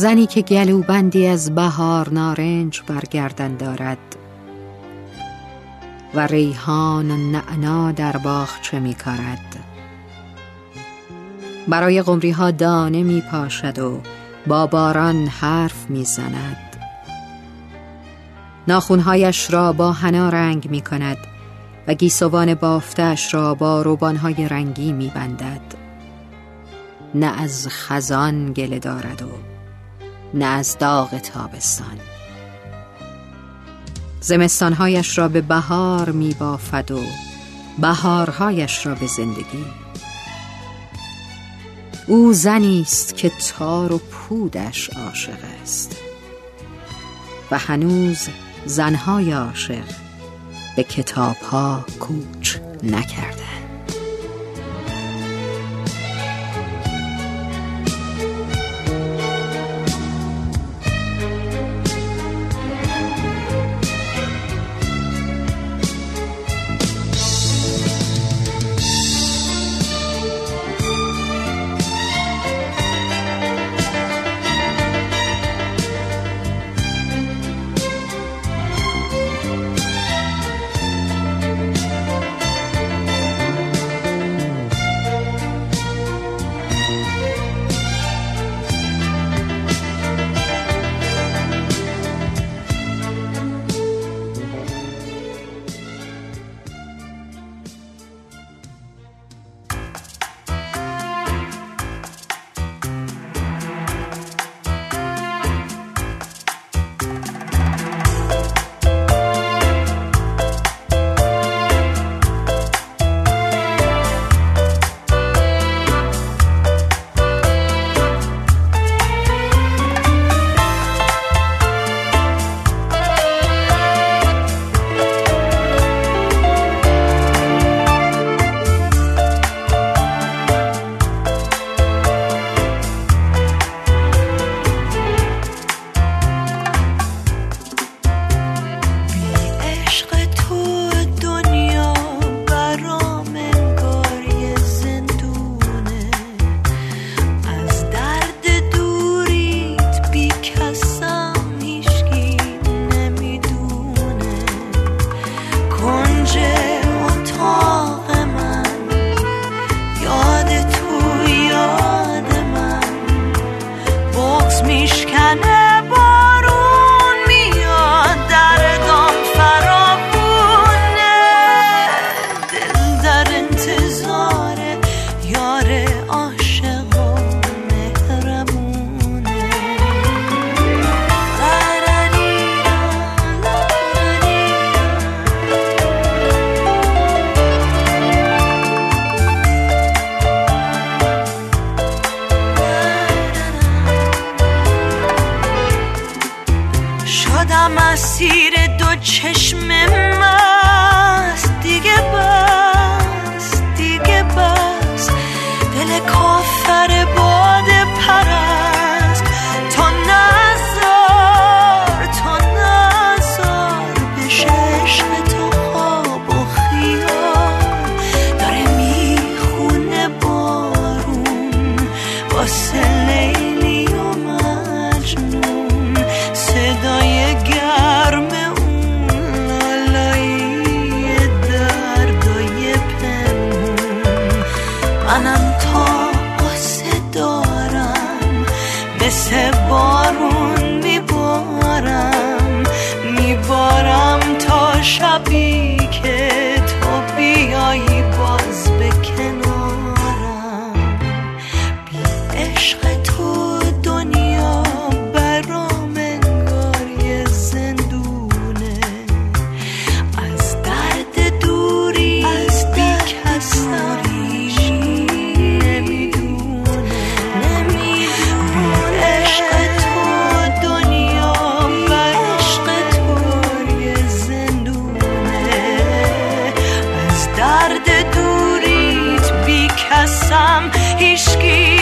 زنی که گلوبندی از بهار نارنج برگردن دارد و ریحان و نعنا در باغچه می کارد. برای قمری ها دانه می پاشد و با باران حرف می زند. ناخونهایش را با حنا رنگ می کند و گیسوان بافتش را با روبانهای رنگی می بندد. نه از خزان گله دارد و نه از داغ تابستان. زمستانهایش را به بهار می بافد و بهارهایش را به زندگی. او زنی است که تار و پودش عاشق است. و هنوز زنهای عاشق به کتابها کوچ Banana مسیر دو چشم sam, ishki